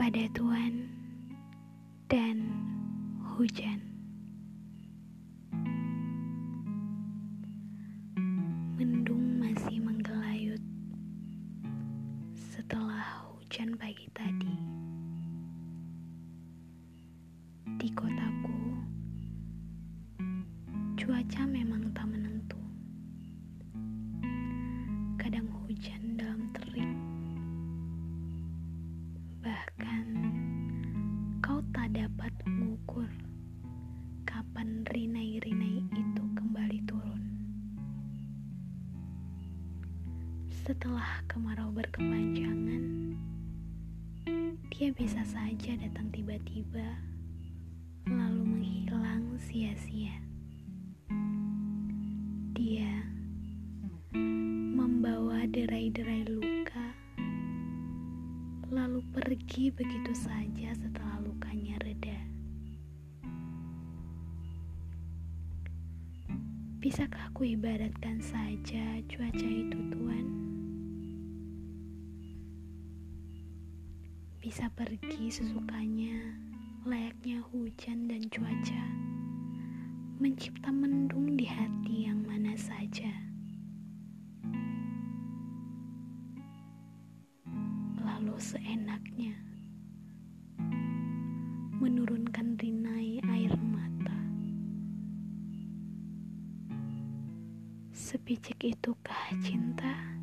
kepada Tuhan dan hujan. Mendung masih menggelayut setelah hujan pagi tadi. Di kotaku, cuaca memang tak menentu. Kadang hujan dalam dapat mengukur kapan rinai-rinai itu kembali turun. Setelah kemarau berkepanjangan, dia bisa saja datang tiba-tiba, lalu menghilang sia-sia. Dia membawa derai-derai lalu pergi begitu saja setelah lukanya reda. Bisakah aku ibaratkan saja cuaca itu, Tuhan? Bisa pergi sesukanya, layaknya hujan dan cuaca, mencipta mendung seenaknya menurunkan rinai air mata. Sepicik itukah cinta?